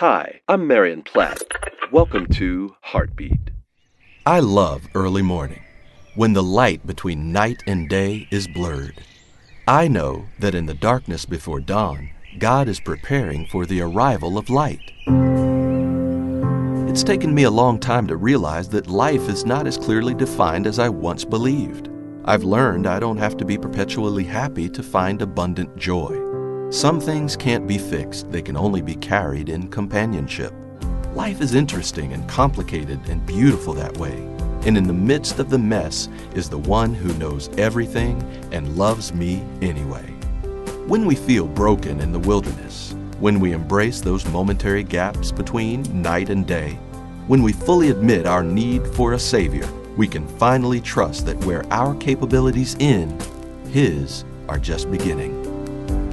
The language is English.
Hi, I'm Marion Platt. Welcome to Heartbeat. I love early morning, when the light between night and day is blurred. I know that in the darkness before dawn, God is preparing for the arrival of light. It's taken me a long time to realize that life is not as clearly defined as I once believed. I've learned I don't have to be perpetually happy to find abundant joy. Some things can't be fixed, they can only be carried in companionship. Life is interesting and complicated and beautiful that way. And in the midst of the mess is the one who knows everything and loves me anyway. When we feel broken in the wilderness, when we embrace those momentary gaps between night and day, when we fully admit our need for a Savior, we can finally trust that where our capabilities end, His are just beginning.